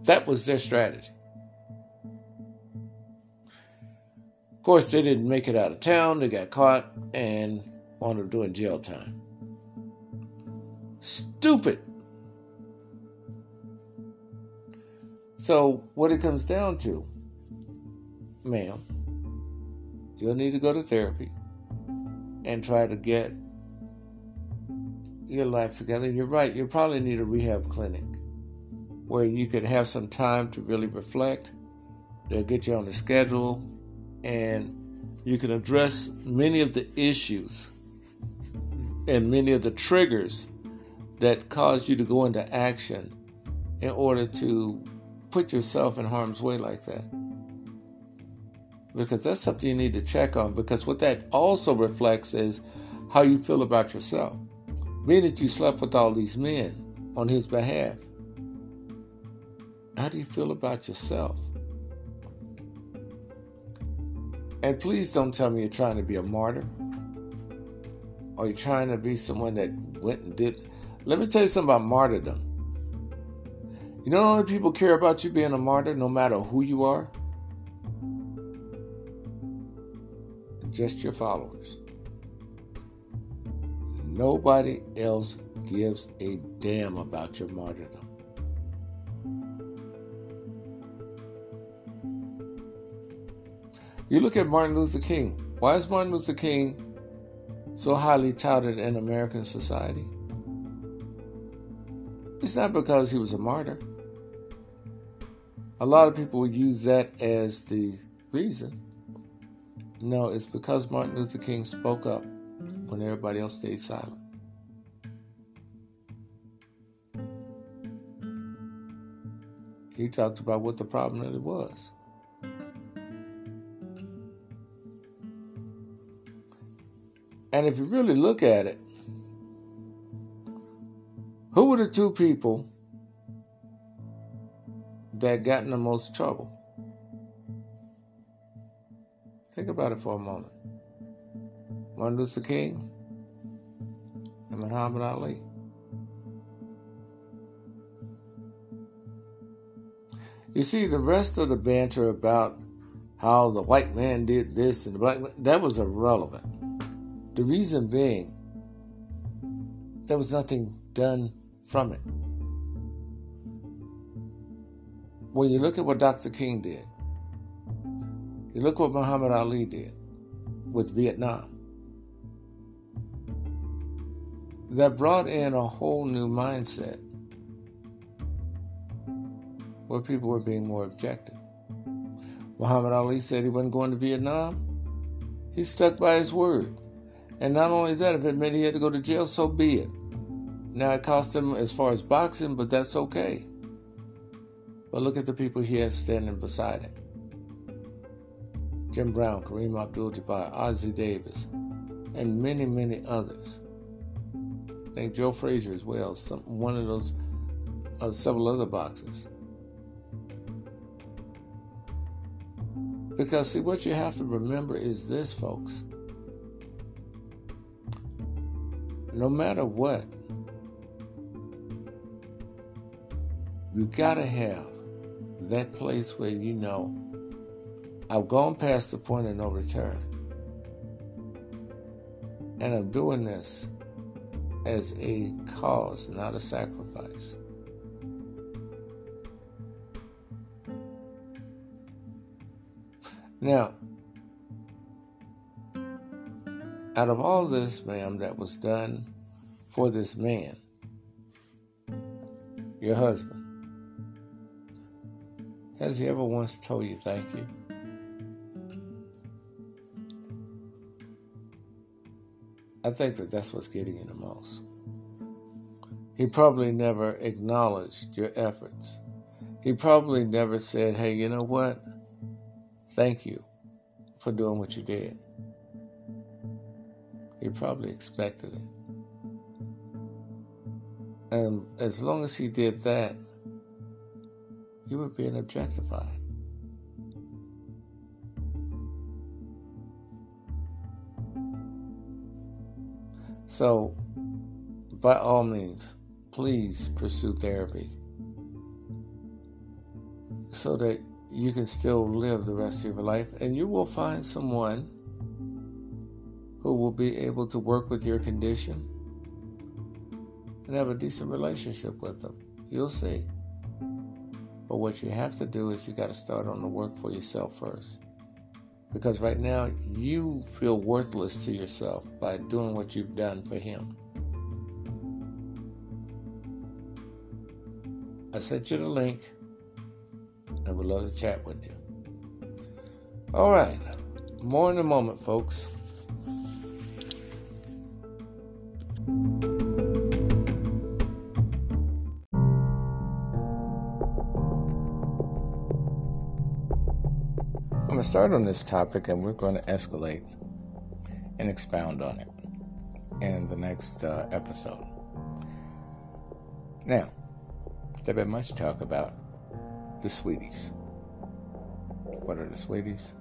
That was their strategy. Of course, they didn't make it out of town, they got caught, and wound up doing jail time. Stupid. So, what it comes down to, ma'am, you'll need to go to therapy and try to get your life together. You're right, you probably need a rehab clinic where you could have some time to really reflect. They'll get you on the schedule and you can address many of the issues and many of the triggers that cause you to go into action in order to put yourself in harm's way like that. Because that's something you need to check on. Because what that also reflects is how you feel about yourself. Being that you slept with all these men on his behalf, how do you feel about yourself? And please don't tell me you're trying to be a martyr. Are you trying to be someone that went and did? Let me tell you something about martyrdom. You know many people care about you being a martyr no matter who you are? Just your followers. Nobody else gives a damn about your martyrdom. You look at Martin Luther King. Why is Martin Luther King so highly touted in American society? It's not because he was a martyr. A lot of people would use that as the reason. No, it's because Martin Luther King spoke up when everybody else stayed silent. He talked about what the problem really was. And if you really look at it, who were the two people that got in the most trouble? Think about it for a moment. Martin Luther King and Muhammad Ali. You see, the rest of the banter about how the white man did this and the black man, that was irrelevant. The reason being, there was nothing done from it. When you look at what Dr. King did, you look what Muhammad Ali did with Vietnam. That brought in a whole new mindset where people were being more objective. Muhammad Ali said he wasn't going to Vietnam. He stuck by his word. And not only that, if it meant he had to go to jail, so be it. Now it cost him as far as boxing, but that's okay. But look at the people he has standing beside him. Jim Brown, Kareem Abdul-Jabbar, Ossie Davis, and many, many others. I think Joe Frazier as well, some, one of those, uh, several other boxers. Because, see, what you have to remember is this, folks. No matter what, you gotta have that place where you know I've gone past the point of no return. And I'm doing this as a cause, not a sacrifice. Now, out of all this, ma'am, that was done for this man, your husband, has he ever once told you thank you? I think that that's what's getting you the most. He probably never acknowledged your efforts. He probably never said, hey, you know what? Thank you for doing what you did. He probably expected it. And as long as he did that, you were being objectified. So, by all means, please pursue therapy so that you can still live the rest of your life and you will find someone will be able to work with your condition and have a decent relationship with them. You'll see. But what you have to do is you got to start on the work for yourself first. Because right now you feel worthless to yourself by doing what you've done for him. I sent you the link. I would love to chat with you. All right. More in a moment, folks. I'm going to start on this topic and we're going to escalate and expound on it in the next uh, episode. Now, there's been much talk about the sweeties. What are the sweeties?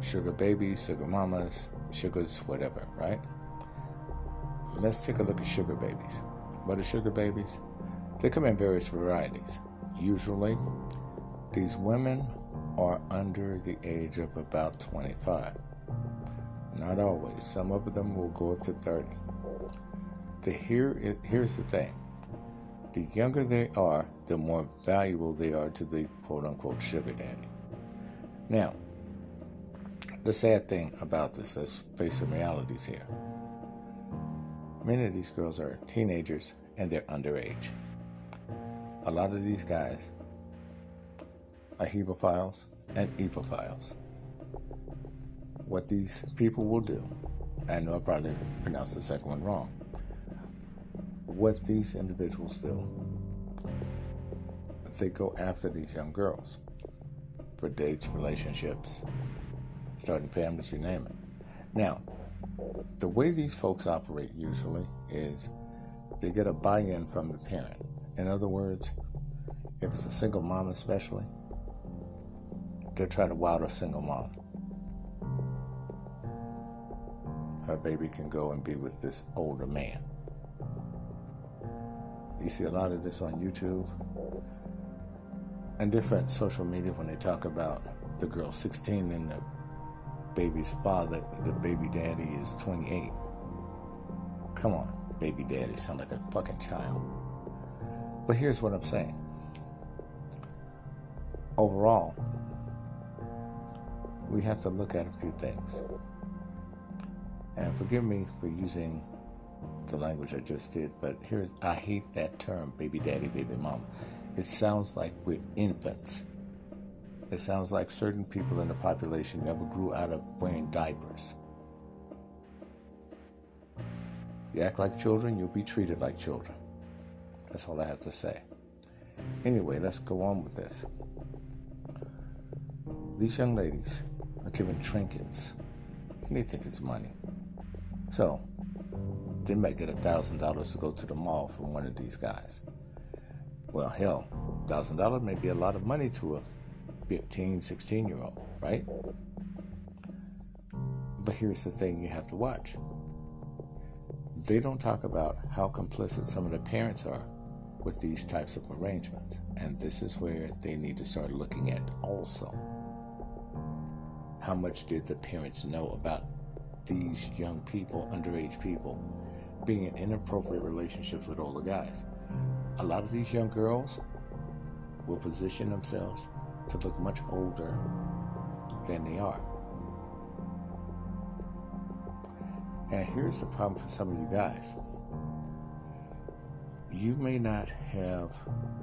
Sugar babies, sugar mamas, sugars, whatever, right? Let's take a look at sugar babies. What are sugar babies? They come in various varieties. Usually, these women are under the age of about 25. Not always. Some of them will go up to 30. The here, here's the thing the younger they are, the more valuable they are to the quote unquote sugar daddy. Now, the sad thing about this, let's face some realities here. Many of these girls are teenagers and they're underage. a lot of these guys are hebophiles and epophiles. What these people will do, I know I probably pronounced the second one wrong. What these individuals do, they go after these young girls for dates, relationships, starting families, you name it. Now, the way these folks operate usually is they get a buy in from the parent. In other words, if it's a single mom, especially, they're trying to wow a single mom. Her baby can go and be with this older man. You see a lot of this on YouTube and different social media when they talk about the girl 16 and the baby's father, the baby daddy is 28. Come on, baby daddy sound like a fucking child. But here's what I'm saying. Overall, we have to look at a few things. And forgive me for using the language I just did, but here's I hate that term, baby daddy, baby mama. It sounds like we're infants. It sounds like certain people in the population never grew out of wearing diapers. You act like children, you'll be treated like children. That's all I have to say. Anyway, let's go on with this. These young ladies are given trinkets, and they think it's money. So, they might get a thousand dollars to go to the mall from one of these guys. Well, hell, thousand dollars may be a lot of money to a 15, 16 year old, right? But here's the thing you have to watch. They don't talk about how complicit some of the parents are with these types of arrangements. And this is where they need to start looking at also. How much did the parents know about these young people, underage people, being in inappropriate relationships with older guys? A lot of these young girls will position themselves to look much older than they are. And here's the problem for some of you guys. You may not have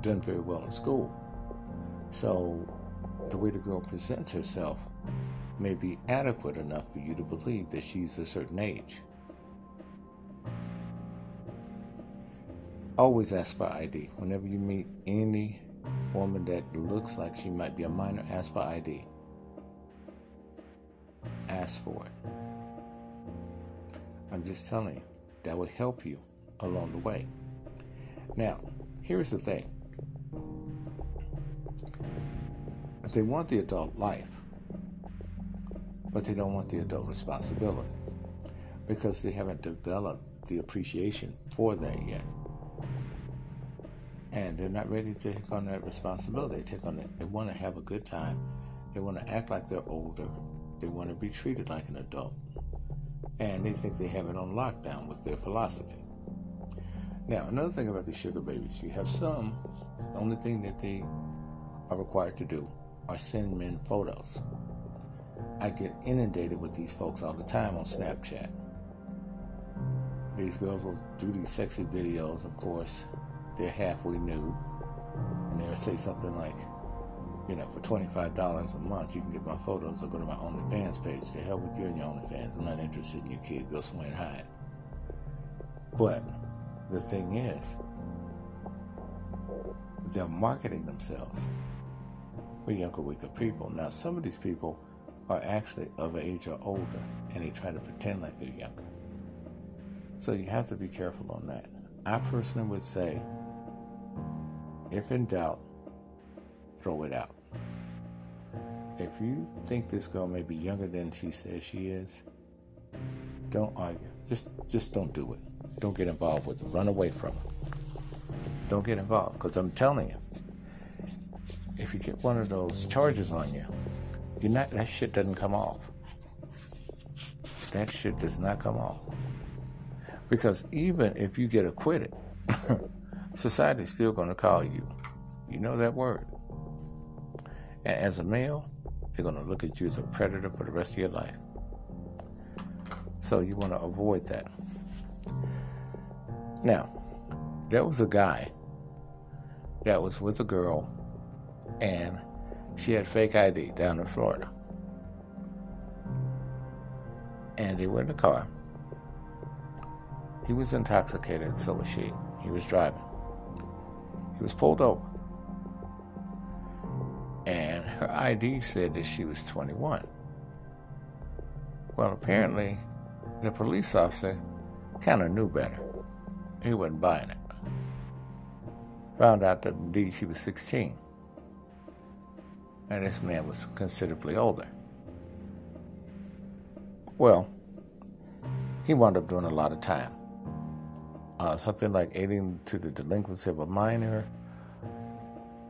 done very well in school. So the way the girl presents herself may be adequate enough for you to believe that she's a certain age. Always ask for ID. Whenever you meet any woman that looks like she might be a minor, ask for ID. Ask for it. I'm just telling you, that will help you along the way. Now, here's the thing they want the adult life, but they don't want the adult responsibility because they haven't developed the appreciation for that yet and they're not ready to take on that responsibility. They take on it. They want to have a good time. They want to act like they're older. They want to be treated like an adult, and they think they have it on lockdown with their philosophy. Now, another thing about these sugar babies, you have some. The only thing that they are required to do are send men photos. I get inundated with these folks all the time on Snapchat. These girls will do these sexy videos, of course, they're halfway new, and they'll say something like, you know, for $25 a month, you can get my photos or go to my OnlyFans page. To hell with you and your OnlyFans. I'm not interested in your kid. Go somewhere and hide. But the thing is, they're marketing themselves. We're younger, weaker people. Now, some of these people are actually of age or older, and they try to pretend like they're younger. So you have to be careful on that. I personally would say if in doubt, throw it out. If you think this girl may be younger than she says she is, don't argue. Just just don't do it. Don't get involved with her. Run away from her. Don't get involved because I'm telling you, if you get one of those charges on you, you're not that shit doesn't come off. That shit does not come off. Because even if you get acquitted, society's still going to call you. You know that word. And as a male, they're going to look at you as a predator for the rest of your life. So you want to avoid that. Now, there was a guy that was with a girl, and she had fake ID down in Florida. And they were in the car. He was intoxicated, so was she. He was driving. He was pulled over. And her ID said that she was 21. Well, apparently, the police officer kind of knew better. He wasn't buying it. Found out that indeed she was 16. And this man was considerably older. Well, he wound up doing a lot of time. Uh, something like aiding to the delinquency of a minor.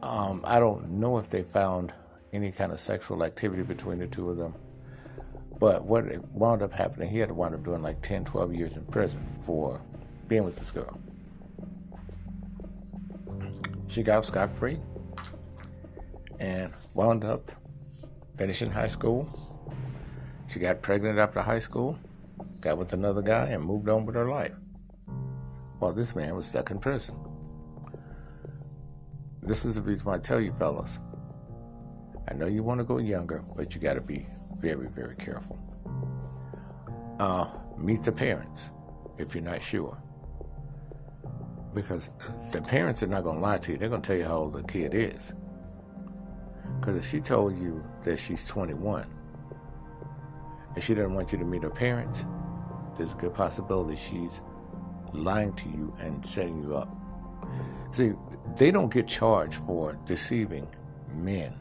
Um, I don't know if they found any kind of sexual activity between the two of them. But what wound up happening, he had to wind up doing like 10, 12 years in prison for being with this girl. She got scot free and wound up finishing high school. She got pregnant after high school, got with another guy, and moved on with her life. This man was stuck in prison. This is the reason why I tell you, fellas. I know you want to go younger, but you got to be very, very careful. Uh, meet the parents if you're not sure. Because the parents are not going to lie to you. They're going to tell you how old the kid is. Because if she told you that she's 21 and she doesn't want you to meet her parents, there's a good possibility she's lying to you and setting you up. See, they don't get charged for deceiving men.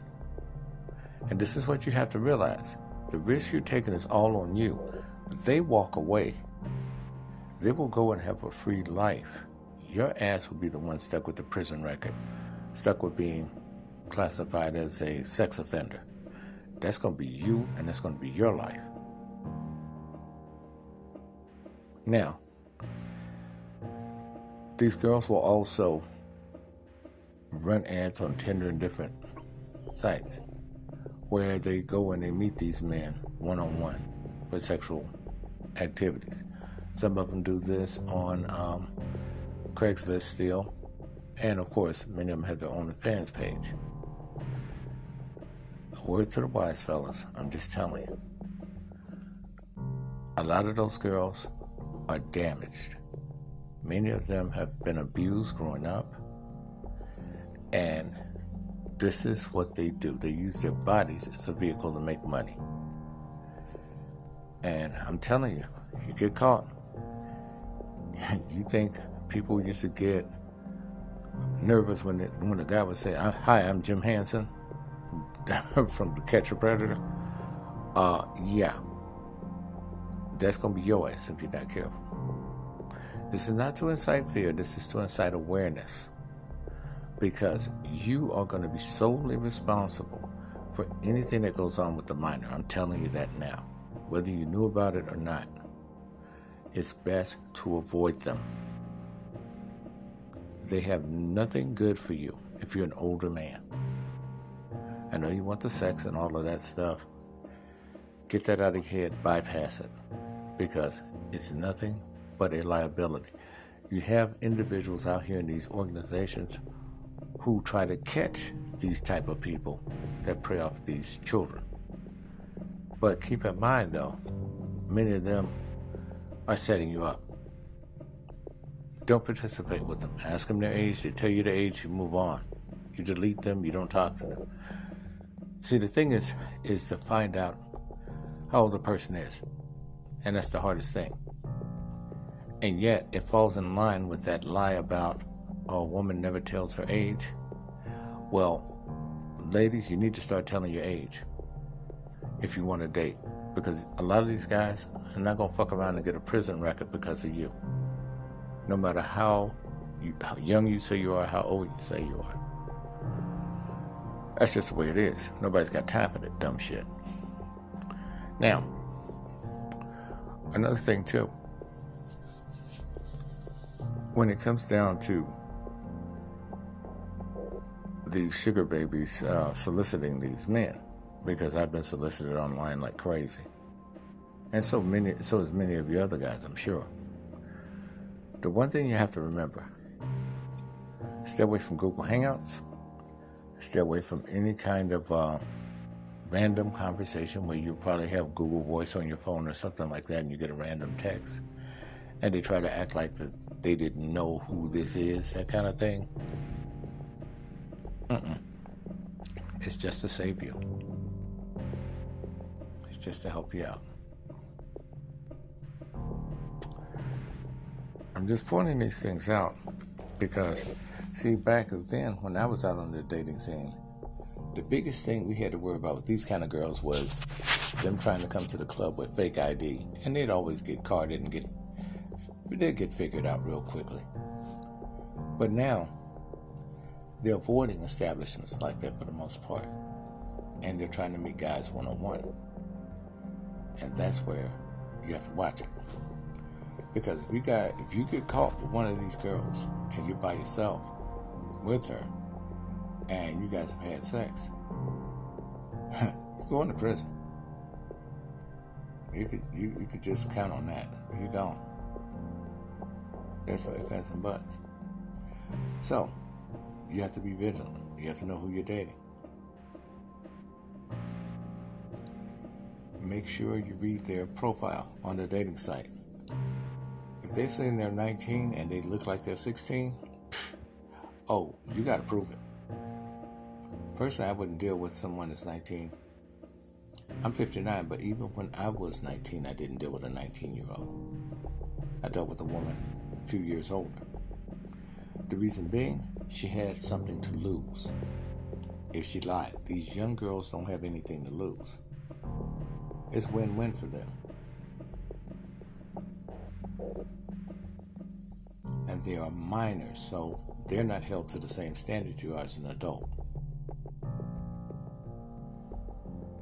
And this is what you have to realize. The risk you're taking is all on you. They walk away. They will go and have a free life. Your ass will be the one stuck with the prison record, stuck with being classified as a sex offender. That's going to be you, and that's going to be your life. Now, these girls will also run ads on Tinder and different sites where they go and they meet these men one on one for sexual activities. Some of them do this on um, Craigslist still, and of course, many of them have their own fans page. A word to the wise fellas, I'm just telling you. A lot of those girls are damaged. Many of them have been abused growing up, and this is what they do. They use their bodies as a vehicle to make money. And I'm telling you, you get caught. you think people used to get nervous when the, when the guy would say, "Hi, I'm Jim Hansen from the Catch a Predator." Uh, yeah, that's gonna be your ass if you're not careful. This is not to incite fear. This is to incite awareness because you are going to be solely responsible for anything that goes on with the minor. I'm telling you that now. Whether you knew about it or not, it's best to avoid them. They have nothing good for you if you're an older man. I know you want the sex and all of that stuff. Get that out of your head, bypass it, because it's nothing but a liability. You have individuals out here in these organizations who try to catch these type of people that prey off these children. But keep in mind though, many of them are setting you up. Don't participate with them. Ask them their age. They tell you the age. You move on. You delete them. You don't talk to them. See, the thing is, is to find out how old the person is, and that's the hardest thing. And yet, it falls in line with that lie about oh, a woman never tells her age. Well, ladies, you need to start telling your age if you want to date. Because a lot of these guys are not going to fuck around and get a prison record because of you. No matter how, you, how young you say you are, how old you say you are. That's just the way it is. Nobody's got time for that dumb shit. Now, another thing too. When it comes down to these sugar babies uh, soliciting these men because I've been solicited online like crazy, and so many, so as many of you other guys, I'm sure. The one thing you have to remember: Stay away from Google Hangouts. Stay away from any kind of uh, random conversation where you probably have Google Voice on your phone or something like that and you get a random text. And they try to act like they didn't know who this is, that kind of thing. Mm-mm. It's just to save you. It's just to help you out. I'm just pointing these things out because, see, back then when I was out on the dating scene, the biggest thing we had to worry about with these kind of girls was them trying to come to the club with fake ID, and they'd always get carded and get they'd get figured out real quickly. But now they're avoiding establishments like that for the most part, and they're trying to meet guys one on one, and that's where you have to watch it. Because if you got if you get caught with one of these girls and you're by yourself with her and you guys have had sex, you're going to prison. You could you, you could just count on that. You're gone. That's why it has some butts. So you have to be vigilant. You have to know who you're dating. Make sure you read their profile on the dating site if they're saying they're 19 and they look like they're 16, oh, you got to prove it. Personally, I wouldn't deal with someone that's 19. I'm 59, but even when I was 19, I didn't deal with a 19 year old. I dealt with a woman few years older. The reason being, she had something to lose. If she lied, these young girls don't have anything to lose. It's win win for them. and they are minors, so they're not held to the same standard you are as an adult.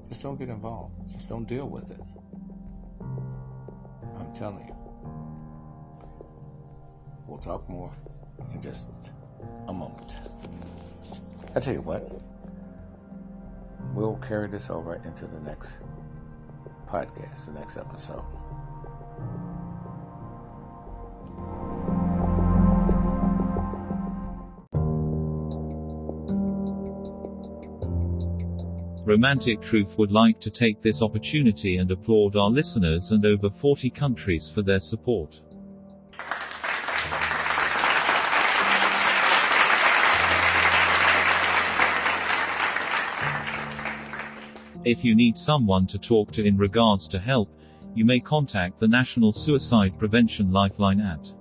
Just don't get involved. Just don't deal with it. I'm telling you. We'll talk more in just a moment. I tell you what, we'll carry this over into the next podcast, the next episode. Romantic Truth would like to take this opportunity and applaud our listeners and over 40 countries for their support. If you need someone to talk to in regards to help, you may contact the National Suicide Prevention Lifeline at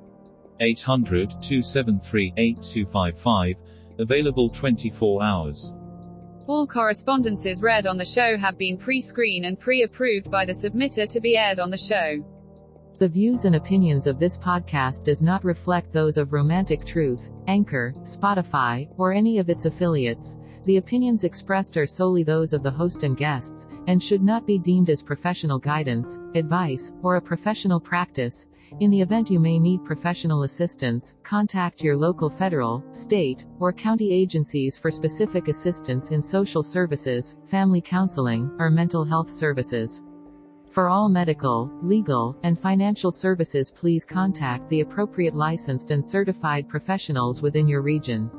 800 273 8255, available 24 hours. All correspondences read on the show have been pre-screened and pre-approved by the submitter to be aired on the show. The views and opinions of this podcast does not reflect those of Romantic Truth, Anchor, Spotify, or any of its affiliates. The opinions expressed are solely those of the host and guests, and should not be deemed as professional guidance, advice, or a professional practice. In the event you may need professional assistance, contact your local federal, state, or county agencies for specific assistance in social services, family counseling, or mental health services. For all medical, legal, and financial services please contact the appropriate licensed and certified professionals within your region.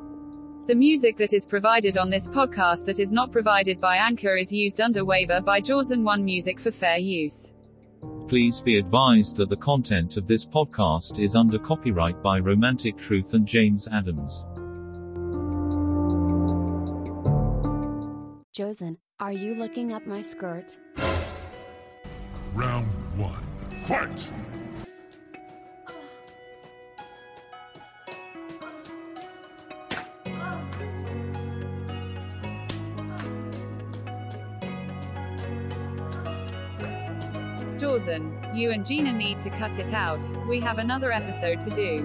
The music that is provided on this podcast that is not provided by Anchor is used under waiver by Jaws and One Music for fair use. Please be advised that the content of this podcast is under copyright by Romantic Truth and James Adams. Josen, are you looking up my skirt? Round one. Fight! Dawson, you and Gina need to cut it out. We have another episode to do.